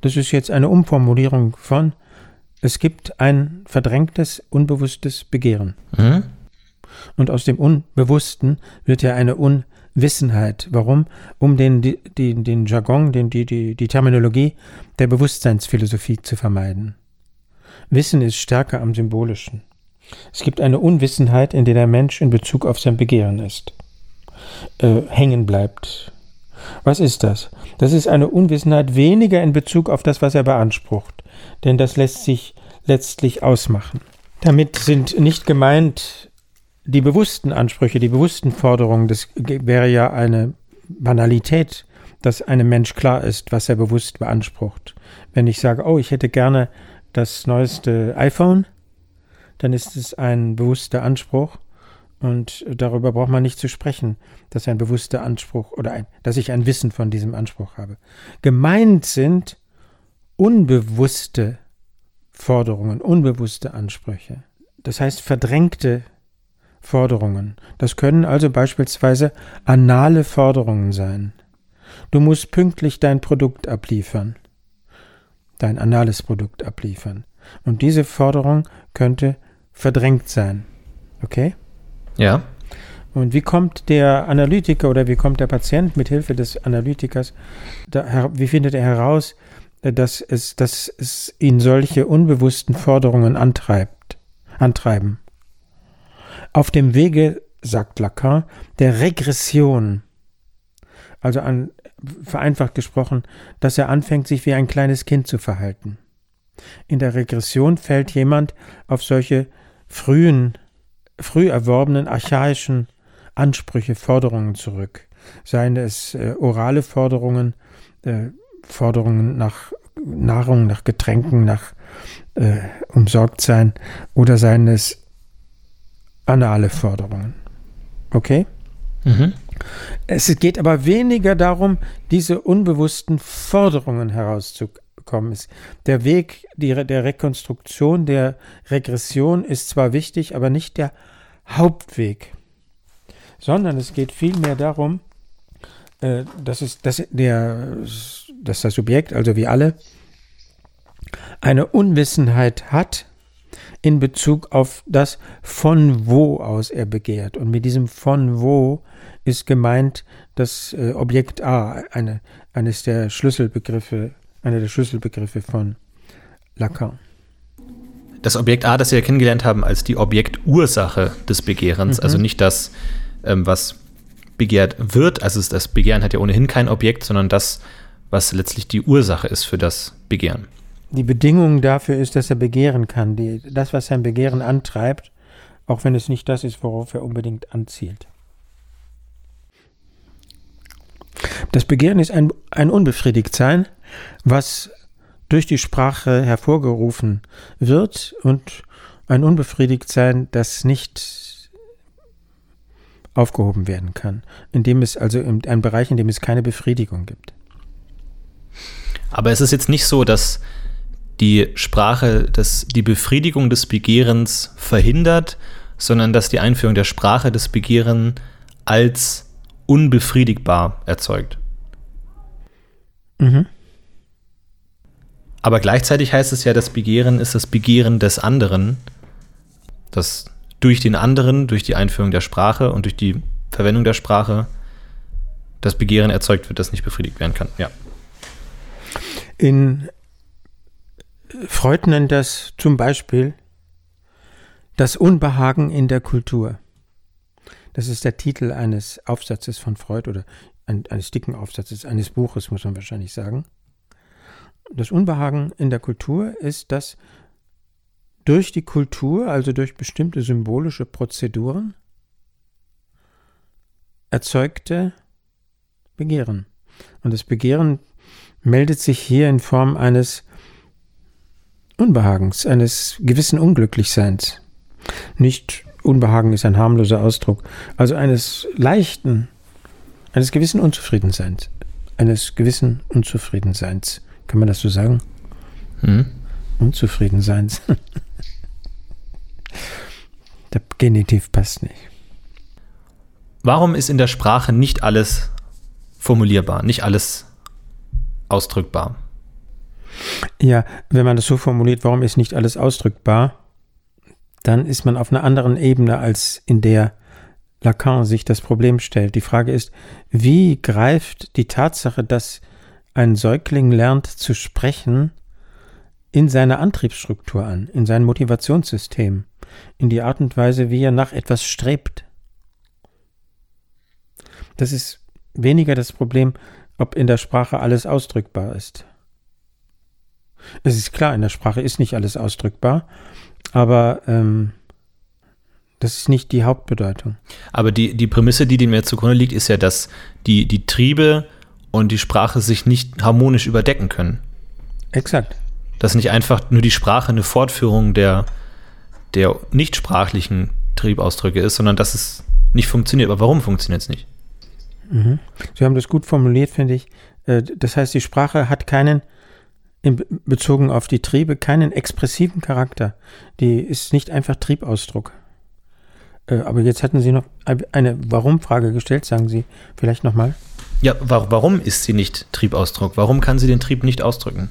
Das ist jetzt eine Umformulierung von es gibt ein verdrängtes, unbewusstes Begehren. Mhm. Und aus dem Unbewussten wird ja eine Unwissenheit. Warum? Um den, die, den Jargon, den, die, die, die Terminologie der Bewusstseinsphilosophie zu vermeiden. Wissen ist stärker am Symbolischen. Es gibt eine Unwissenheit, in der der Mensch in Bezug auf sein Begehren ist. äh, hängen bleibt. Was ist das? Das ist eine Unwissenheit weniger in Bezug auf das, was er beansprucht, denn das lässt sich letztlich ausmachen. Damit sind nicht gemeint die bewussten Ansprüche, die bewussten Forderungen. Das wäre ja eine Banalität, dass einem Mensch klar ist, was er bewusst beansprucht. Wenn ich sage, oh, ich hätte gerne das neueste iPhone, dann ist es ein bewusster Anspruch und darüber braucht man nicht zu sprechen, dass ein bewusster Anspruch oder ein, dass ich ein Wissen von diesem Anspruch habe. Gemeint sind unbewusste Forderungen, unbewusste Ansprüche. Das heißt verdrängte Forderungen. Das können also beispielsweise anale Forderungen sein. Du musst pünktlich dein Produkt abliefern, dein anales Produkt abliefern. Und diese Forderung könnte verdrängt sein. Okay? Ja. Und wie kommt der Analytiker oder wie kommt der Patient mit Hilfe des Analytikers, da, wie findet er heraus, dass es, dass es ihn solche unbewussten Forderungen antreibt, antreiben? Auf dem Wege, sagt Lacan, der Regression, also an, vereinfacht gesprochen, dass er anfängt, sich wie ein kleines Kind zu verhalten. In der Regression fällt jemand auf solche frühen früh erworbenen archaischen Ansprüche, Forderungen zurück. Seien es äh, orale Forderungen, äh, Forderungen nach Nahrung, nach Getränken, nach äh, Umsorgtsein oder seien es anale Forderungen. Okay? Mhm. Es geht aber weniger darum, diese unbewussten Forderungen herauszubekommen. Der Weg der Rekonstruktion, der Regression ist zwar wichtig, aber nicht der Hauptweg, sondern es geht vielmehr darum, äh, dass, es, dass, der, dass das Subjekt, also wie alle, eine Unwissenheit hat in Bezug auf das, von wo aus er begehrt. Und mit diesem von wo ist gemeint das äh, Objekt A, eine, eines der Schlüsselbegriffe, einer der Schlüsselbegriffe von Lacan das Objekt A, das wir kennengelernt haben, als die Objektursache des Begehrens, mhm. also nicht das, ähm, was begehrt wird, also das Begehren hat ja ohnehin kein Objekt, sondern das, was letztlich die Ursache ist für das Begehren. Die Bedingung dafür ist, dass er begehren kann, die, das, was sein Begehren antreibt, auch wenn es nicht das ist, worauf er unbedingt anzielt. Das Begehren ist ein, ein Unbefriedigtsein, was durch die Sprache hervorgerufen wird und ein Unbefriedigtsein, das nicht aufgehoben werden kann, indem es also in einem Bereich, in dem es keine Befriedigung gibt. Aber es ist jetzt nicht so, dass die Sprache das, die Befriedigung des Begehrens verhindert, sondern dass die Einführung der Sprache des Begehren als unbefriedigbar erzeugt. Mhm. Aber gleichzeitig heißt es ja, das Begehren ist das Begehren des anderen, das durch den anderen, durch die Einführung der Sprache und durch die Verwendung der Sprache das Begehren erzeugt wird, das nicht befriedigt werden kann. Ja. In Freud nennt das zum Beispiel das Unbehagen in der Kultur. Das ist der Titel eines Aufsatzes von Freud oder eines dicken Aufsatzes, eines Buches, muss man wahrscheinlich sagen das Unbehagen in der Kultur ist, dass durch die Kultur, also durch bestimmte symbolische Prozeduren, erzeugte Begehren. Und das Begehren meldet sich hier in Form eines Unbehagens, eines gewissen Unglücklichseins. Nicht Unbehagen ist ein harmloser Ausdruck, also eines leichten, eines gewissen Unzufriedenseins, eines gewissen Unzufriedenseins. Kann man das so sagen? Hm? Unzufriedenseins. Der Genitiv passt nicht. Warum ist in der Sprache nicht alles formulierbar, nicht alles ausdrückbar? Ja, wenn man das so formuliert, warum ist nicht alles ausdrückbar, dann ist man auf einer anderen Ebene, als in der Lacan sich das Problem stellt. Die Frage ist, wie greift die Tatsache, dass ein Säugling lernt zu sprechen in seiner Antriebsstruktur an, in sein Motivationssystem, in die Art und Weise, wie er nach etwas strebt. Das ist weniger das Problem, ob in der Sprache alles ausdrückbar ist. Es ist klar, in der Sprache ist nicht alles ausdrückbar, aber ähm, das ist nicht die Hauptbedeutung. Aber die, die Prämisse, die dem jetzt zugrunde liegt, ist ja, dass die, die Triebe und die Sprache sich nicht harmonisch überdecken können. Exakt. Dass nicht einfach nur die Sprache eine Fortführung der, der nichtsprachlichen Triebausdrücke ist, sondern dass es nicht funktioniert. Aber warum funktioniert es nicht? Mhm. Sie haben das gut formuliert, finde ich. Äh, das heißt, die Sprache hat keinen, bezogen auf die Triebe, keinen expressiven Charakter. Die ist nicht einfach Triebausdruck. Äh, aber jetzt hatten Sie noch eine Warum-Frage gestellt, sagen Sie vielleicht nochmal. Ja, warum ist sie nicht Triebausdruck? Warum kann sie den Trieb nicht ausdrücken?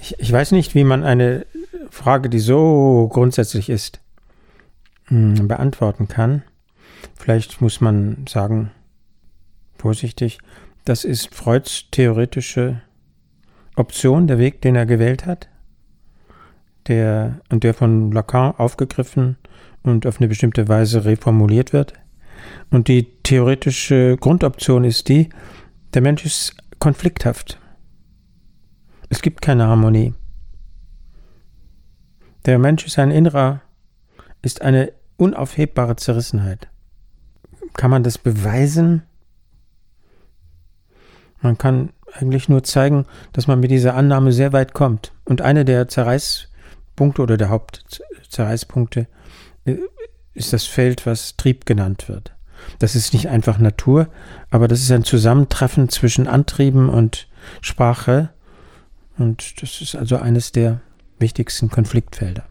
Ich, ich weiß nicht, wie man eine Frage, die so grundsätzlich ist, hm, beantworten kann. Vielleicht muss man sagen, vorsichtig, das ist Freuds theoretische Option, der Weg, den er gewählt hat, der und der von Lacan aufgegriffen und auf eine bestimmte Weise reformuliert wird. Und die theoretische Grundoption ist die, der Mensch ist konflikthaft. Es gibt keine Harmonie. Der Mensch ist ein innerer, ist eine unaufhebbare Zerrissenheit. Kann man das beweisen? Man kann eigentlich nur zeigen, dass man mit dieser Annahme sehr weit kommt. Und eine der Zerreißpunkte oder der Hauptzerreißpunkte äh, ist das Feld, was Trieb genannt wird. Das ist nicht einfach Natur, aber das ist ein Zusammentreffen zwischen Antrieben und Sprache. Und das ist also eines der wichtigsten Konfliktfelder.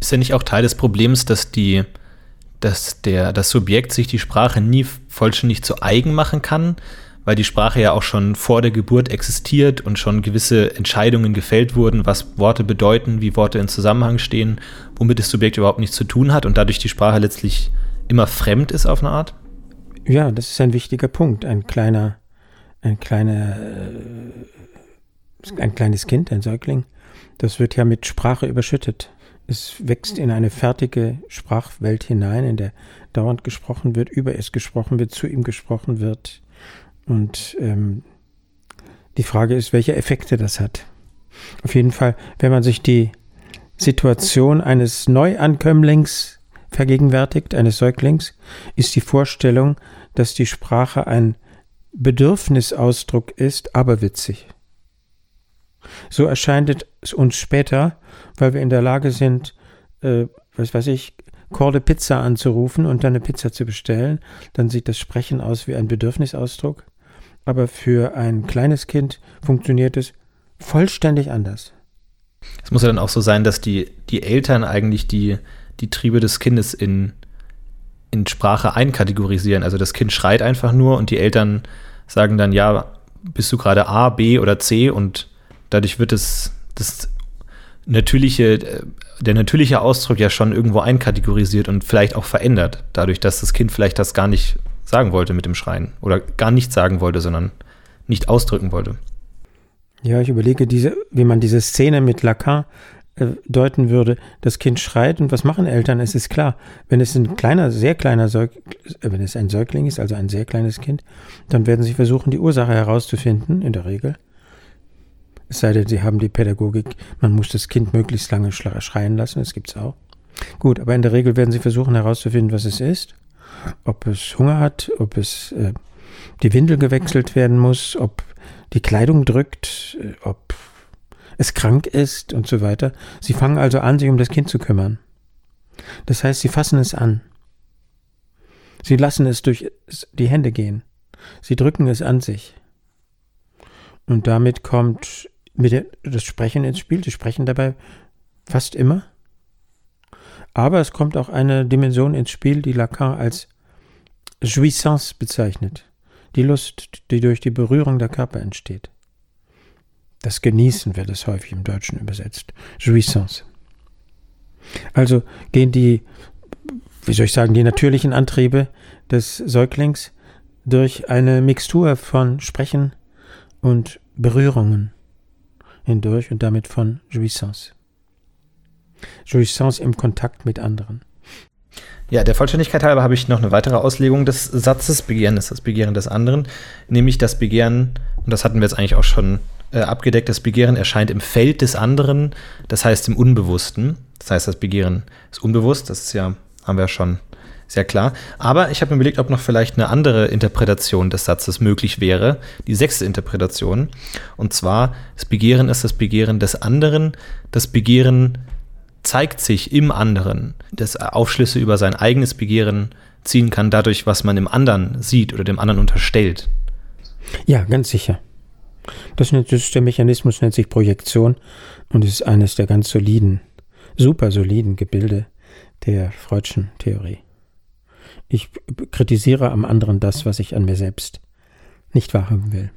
Ist ja nicht auch Teil des Problems, dass die, dass der, das Subjekt sich die Sprache nie vollständig zu eigen machen kann, weil die Sprache ja auch schon vor der Geburt existiert und schon gewisse Entscheidungen gefällt wurden, was Worte bedeuten, wie Worte in Zusammenhang stehen, womit das Subjekt überhaupt nichts zu tun hat und dadurch die Sprache letztlich immer fremd ist auf eine Art? Ja, das ist ein wichtiger Punkt. Ein kleiner, ein kleiner, äh, ein kleines Kind, ein Säugling, das wird ja mit Sprache überschüttet. Es wächst in eine fertige Sprachwelt hinein, in der dauernd gesprochen wird, über es gesprochen wird, zu ihm gesprochen wird. Und ähm, die Frage ist, welche Effekte das hat. Auf jeden Fall, wenn man sich die Situation eines Neuankömmlings vergegenwärtigt, eines Säuglings, ist die Vorstellung, dass die Sprache ein Bedürfnisausdruck ist, aber witzig. So erscheint es uns später, weil wir in der Lage sind, äh, was weiß ich, Corde Pizza anzurufen und dann eine Pizza zu bestellen. Dann sieht das Sprechen aus wie ein Bedürfnisausdruck. Aber für ein kleines Kind funktioniert es vollständig anders. Es muss ja dann auch so sein, dass die, die Eltern eigentlich die, die Triebe des Kindes in, in Sprache einkategorisieren. Also das Kind schreit einfach nur und die Eltern sagen dann, ja, bist du gerade A, B oder C und dadurch wird es das natürliche, der natürliche Ausdruck ja schon irgendwo einkategorisiert und vielleicht auch verändert, dadurch, dass das Kind vielleicht das gar nicht sagen wollte mit dem Schreien oder gar nicht sagen wollte, sondern nicht ausdrücken wollte. Ja, ich überlege, diese, wie man diese Szene mit Lacan äh, deuten würde, das Kind schreit und was machen Eltern? Es ist klar, wenn es ein kleiner, sehr kleiner Säugling, äh, wenn es ein Säugling ist, also ein sehr kleines Kind, dann werden sie versuchen, die Ursache herauszufinden, in der Regel. Es sei denn, sie haben die Pädagogik, man muss das Kind möglichst lange schreien lassen, das gibt's auch. Gut, aber in der Regel werden sie versuchen herauszufinden, was es ist, ob es Hunger hat, ob es äh, die Windel gewechselt werden muss, ob die Kleidung drückt, äh, ob es krank ist und so weiter. Sie fangen also an, sich um das Kind zu kümmern. Das heißt, sie fassen es an. Sie lassen es durch die Hände gehen. Sie drücken es an sich. Und damit kommt das Sprechen ins Spiel. Sie sprechen dabei fast immer. Aber es kommt auch eine Dimension ins Spiel, die Lacan als Jouissance bezeichnet. Die Lust, die durch die Berührung der Körper entsteht. Das Genießen wird es häufig im Deutschen übersetzt. Jouissance. Also gehen die, wie soll ich sagen, die natürlichen Antriebe des Säuglings durch eine Mixtur von Sprechen und Berührungen hindurch und damit von Jouissance. Jouissance im Kontakt mit anderen. Ja, der Vollständigkeit halber habe ich noch eine weitere Auslegung des Satzes. Begehren ist das Begehren des anderen, nämlich das Begehren, und das hatten wir jetzt eigentlich auch schon äh, abgedeckt, das Begehren erscheint im Feld des anderen, das heißt im Unbewussten. Das heißt, das Begehren ist unbewusst, das ist ja, haben wir schon sehr klar. Aber ich habe mir überlegt, ob noch vielleicht eine andere Interpretation des Satzes möglich wäre, die sechste Interpretation. Und zwar, das Begehren ist das Begehren des anderen, das Begehren zeigt sich im anderen, das Aufschlüsse über sein eigenes Begehren ziehen kann, dadurch, was man im anderen sieht oder dem anderen unterstellt. Ja, ganz sicher. Das, ist der Mechanismus nennt sich Projektion und ist eines der ganz soliden, super soliden Gebilde der Freudschen Theorie. Ich kritisiere am anderen das, was ich an mir selbst nicht wahrhaben will.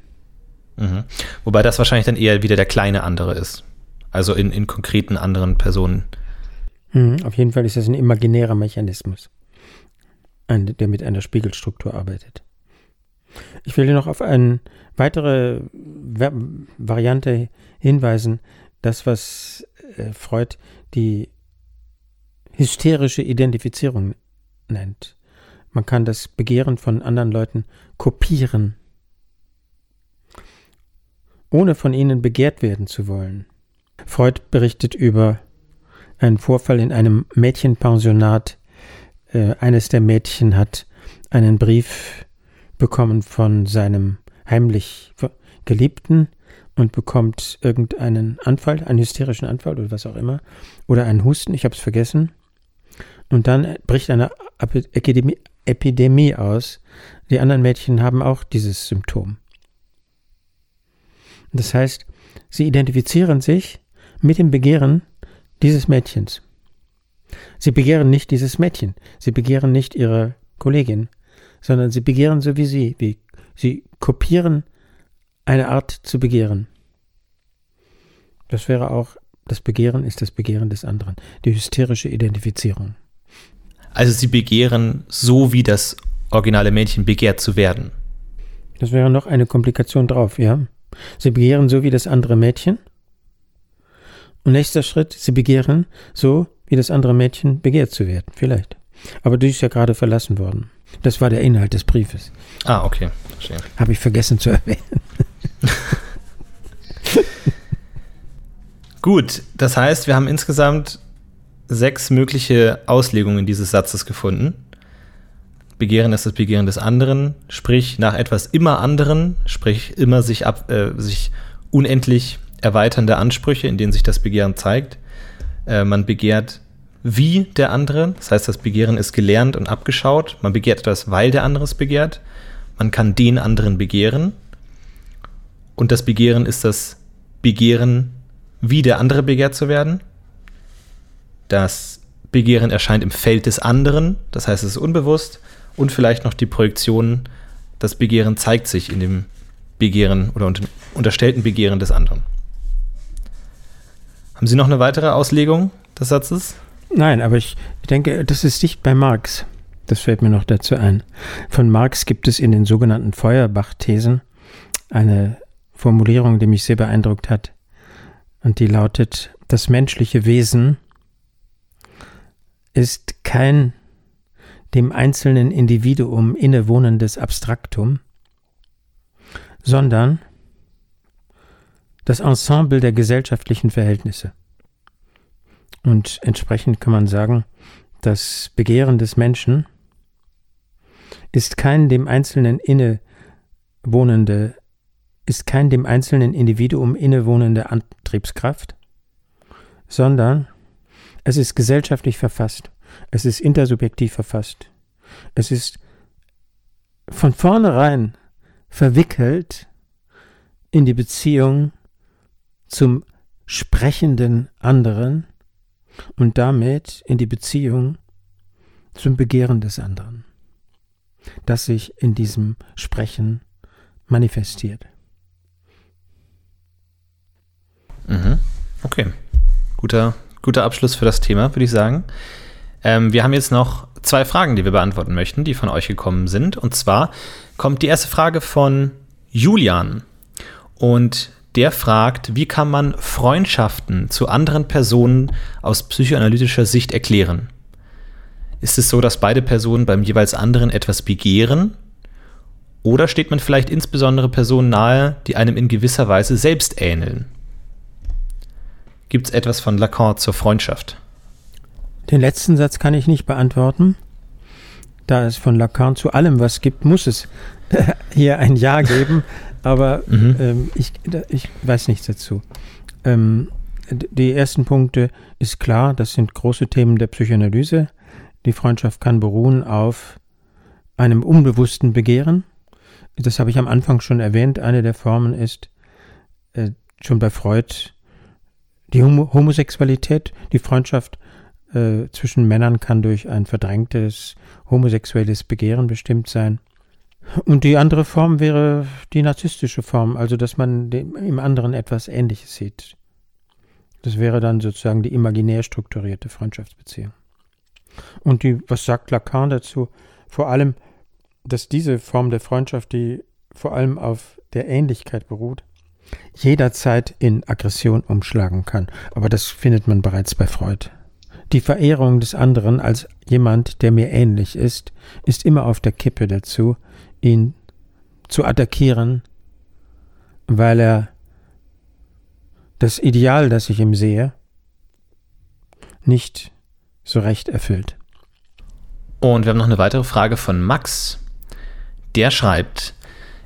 Mhm. Wobei das wahrscheinlich dann eher wieder der kleine andere ist. Also in, in konkreten anderen Personen. Mhm, auf jeden Fall ist das ein imaginärer Mechanismus, ein, der mit einer Spiegelstruktur arbeitet. Ich will noch auf eine weitere Variante hinweisen, das, was äh, Freud die hysterische Identifizierung nennt. Man kann das Begehren von anderen Leuten kopieren, ohne von ihnen begehrt werden zu wollen. Freud berichtet über einen Vorfall in einem Mädchenpensionat. Äh, eines der Mädchen hat einen Brief bekommen von seinem heimlich Geliebten und bekommt irgendeinen Anfall, einen hysterischen Anfall oder was auch immer, oder einen Husten, ich habe es vergessen. Und dann bricht eine Epidemie, Epidemie aus. Die anderen Mädchen haben auch dieses Symptom. Das heißt, sie identifizieren sich mit dem Begehren dieses Mädchens. Sie begehren nicht dieses Mädchen, sie begehren nicht ihre Kollegin, sondern sie begehren so wie sie, wie sie kopieren eine Art zu begehren. Das wäre auch, das Begehren ist das Begehren des anderen, die hysterische Identifizierung. Also sie begehren so, wie das originale Mädchen begehrt zu werden. Das wäre noch eine Komplikation drauf, ja. Sie begehren so wie das andere Mädchen. Und nächster Schritt, sie begehren so, wie das andere Mädchen begehrt zu werden, vielleicht. Aber du ist ja gerade verlassen worden. Das war der Inhalt des Briefes. Ah, okay. Verstehe. Habe ich vergessen zu erwähnen. Gut, das heißt, wir haben insgesamt sechs mögliche Auslegungen dieses Satzes gefunden. Begehren ist das Begehren des anderen, sprich nach etwas immer anderen, sprich immer sich, ab, äh, sich unendlich erweiternde Ansprüche, in denen sich das Begehren zeigt. Äh, man begehrt wie der andere, das heißt, das Begehren ist gelernt und abgeschaut. Man begehrt etwas, weil der andere es begehrt. Man kann den anderen begehren. Und das Begehren ist das Begehren, wie der andere begehrt zu werden. Das Begehren erscheint im Feld des anderen, das heißt, es ist unbewusst. Und vielleicht noch die Projektion, das Begehren zeigt sich in dem Begehren oder unter, unterstellten Begehren des anderen. Haben Sie noch eine weitere Auslegung des Satzes? Nein, aber ich denke, das ist dicht bei Marx. Das fällt mir noch dazu ein. Von Marx gibt es in den sogenannten Feuerbach-Thesen eine Formulierung, die mich sehr beeindruckt hat. Und die lautet, das menschliche Wesen ist kein dem einzelnen Individuum innewohnendes Abstraktum, sondern das Ensemble der gesellschaftlichen Verhältnisse. Und entsprechend kann man sagen, das Begehren des Menschen ist kein dem Einzelnen innewohnende, ist kein dem einzelnen Individuum innewohnende Antriebskraft, sondern es ist gesellschaftlich verfasst. Es ist intersubjektiv verfasst. Es ist von vornherein verwickelt in die Beziehung zum sprechenden anderen und damit in die Beziehung zum Begehren des anderen, das sich in diesem Sprechen manifestiert. Mhm. Okay, guter, guter Abschluss für das Thema, würde ich sagen. Ähm, wir haben jetzt noch zwei Fragen, die wir beantworten möchten, die von euch gekommen sind. Und zwar kommt die erste Frage von Julian. Und der fragt, wie kann man Freundschaften zu anderen Personen aus psychoanalytischer Sicht erklären? Ist es so, dass beide Personen beim jeweils anderen etwas begehren? Oder steht man vielleicht insbesondere Personen nahe, die einem in gewisser Weise selbst ähneln? Gibt es etwas von Lacan zur Freundschaft? Den letzten Satz kann ich nicht beantworten. Da es von Lacan zu allem was gibt, muss es hier ein Ja geben. Aber mhm. ähm, ich, ich weiß nichts dazu. Ähm, die ersten Punkte ist klar, das sind große Themen der Psychoanalyse. Die Freundschaft kann beruhen auf einem unbewussten Begehren. Das habe ich am Anfang schon erwähnt. Eine der Formen ist äh, schon bei Freud die Homo Homosexualität. Die Freundschaft äh, zwischen Männern kann durch ein verdrängtes homosexuelles Begehren bestimmt sein. Und die andere Form wäre die narzisstische Form, also dass man dem, im anderen etwas Ähnliches sieht. Das wäre dann sozusagen die imaginär strukturierte Freundschaftsbeziehung. Und die, was sagt Lacan dazu? Vor allem, dass diese Form der Freundschaft, die vor allem auf der Ähnlichkeit beruht, jederzeit in Aggression umschlagen kann. Aber das findet man bereits bei Freud. Die Verehrung des anderen als jemand, der mir ähnlich ist, ist immer auf der Kippe dazu, ihn zu attackieren, weil er das Ideal, das ich ihm sehe, nicht so recht erfüllt. Und wir haben noch eine weitere Frage von Max. Der schreibt,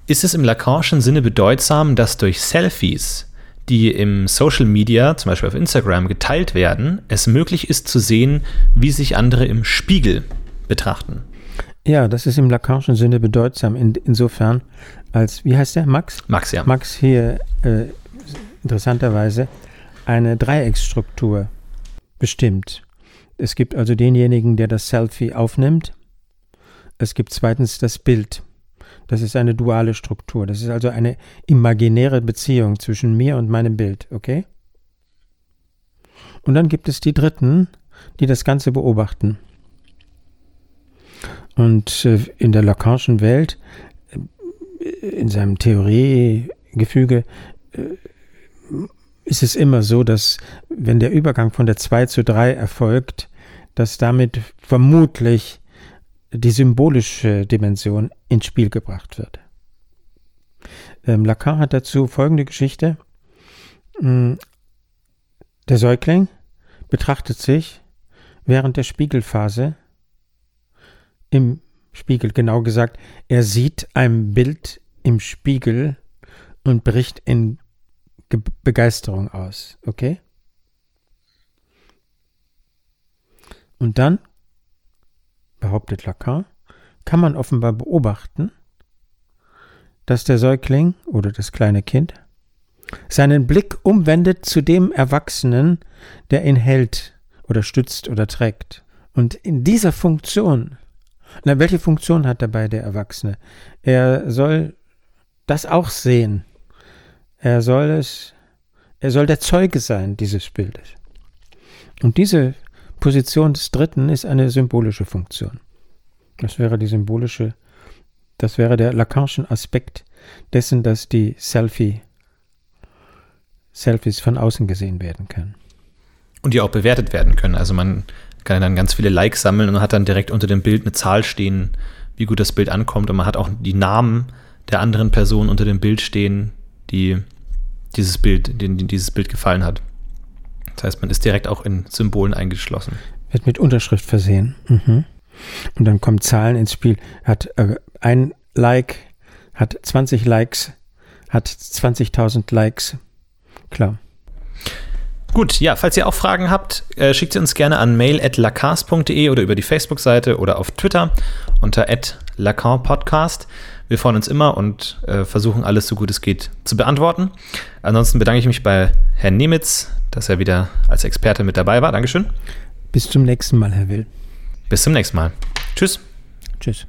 ist es im Lacanischen Sinne bedeutsam, dass durch Selfies, die im Social Media, zum Beispiel auf Instagram, geteilt werden, es möglich ist zu sehen, wie sich andere im Spiegel betrachten? Ja, das ist im Lacanischen Sinne bedeutsam, in, insofern, als, wie heißt der? Max? Max, ja. Max hier äh, interessanterweise eine Dreiecksstruktur bestimmt. Es gibt also denjenigen, der das Selfie aufnimmt. Es gibt zweitens das Bild. Das ist eine duale Struktur. Das ist also eine imaginäre Beziehung zwischen mir und meinem Bild, okay? Und dann gibt es die Dritten, die das Ganze beobachten. Und äh, in der Lacanischen Welt, äh, in seinem Theoriegefüge, äh, ist es immer so, dass wenn der Übergang von der 2 zu 3 erfolgt, dass damit vermutlich die symbolische Dimension ins Spiel gebracht wird. Ähm, Lacan hat dazu folgende Geschichte. Hm, der Säugling betrachtet sich während der Spiegelphase im Spiegel, genau gesagt, er sieht ein Bild im Spiegel und bricht in Ge Begeisterung aus, okay? Und dann, behauptet Lacan, kann man offenbar beobachten, dass der Säugling oder das kleine Kind seinen Blick umwendet zu dem Erwachsenen, der ihn hält oder stützt oder trägt. Und in dieser Funktion, na, welche Funktion hat dabei der Erwachsene? Er soll das auch sehen, er soll es, er soll der Zeuge sein dieses Bildes. Und diese Position des Dritten ist eine symbolische Funktion. Das wäre die symbolische, das wäre der Lacanischen Aspekt dessen, dass die Selfie, Selfies von außen gesehen werden können. Und die auch bewertet werden können. Also man kann dann ganz viele Likes sammeln und hat dann direkt unter dem Bild eine Zahl stehen, wie gut das Bild ankommt. Und man hat auch die Namen der anderen Personen unter dem Bild stehen, die dieses Bild, denen dieses Bild gefallen hat. Das heißt, man ist direkt auch in Symbolen eingeschlossen. Wird mit Unterschrift versehen. Mhm. Und dann kommen Zahlen ins Spiel. Hat äh, ein Like, hat 20 Likes, hat 20.000 Likes. Klar. Gut, ja, falls ihr auch Fragen habt, äh, schickt sie uns gerne an mail.lacars.de oder über die Facebook-Seite oder auf Twitter unter lacanpodcast. Wir freuen uns immer und äh, versuchen alles so gut es geht zu beantworten. Ansonsten bedanke ich mich bei Herrn Nemitz, dass er wieder als Experte mit dabei war. Dankeschön. Bis zum nächsten Mal, Herr Will. Bis zum nächsten Mal. Tschüss. Tschüss.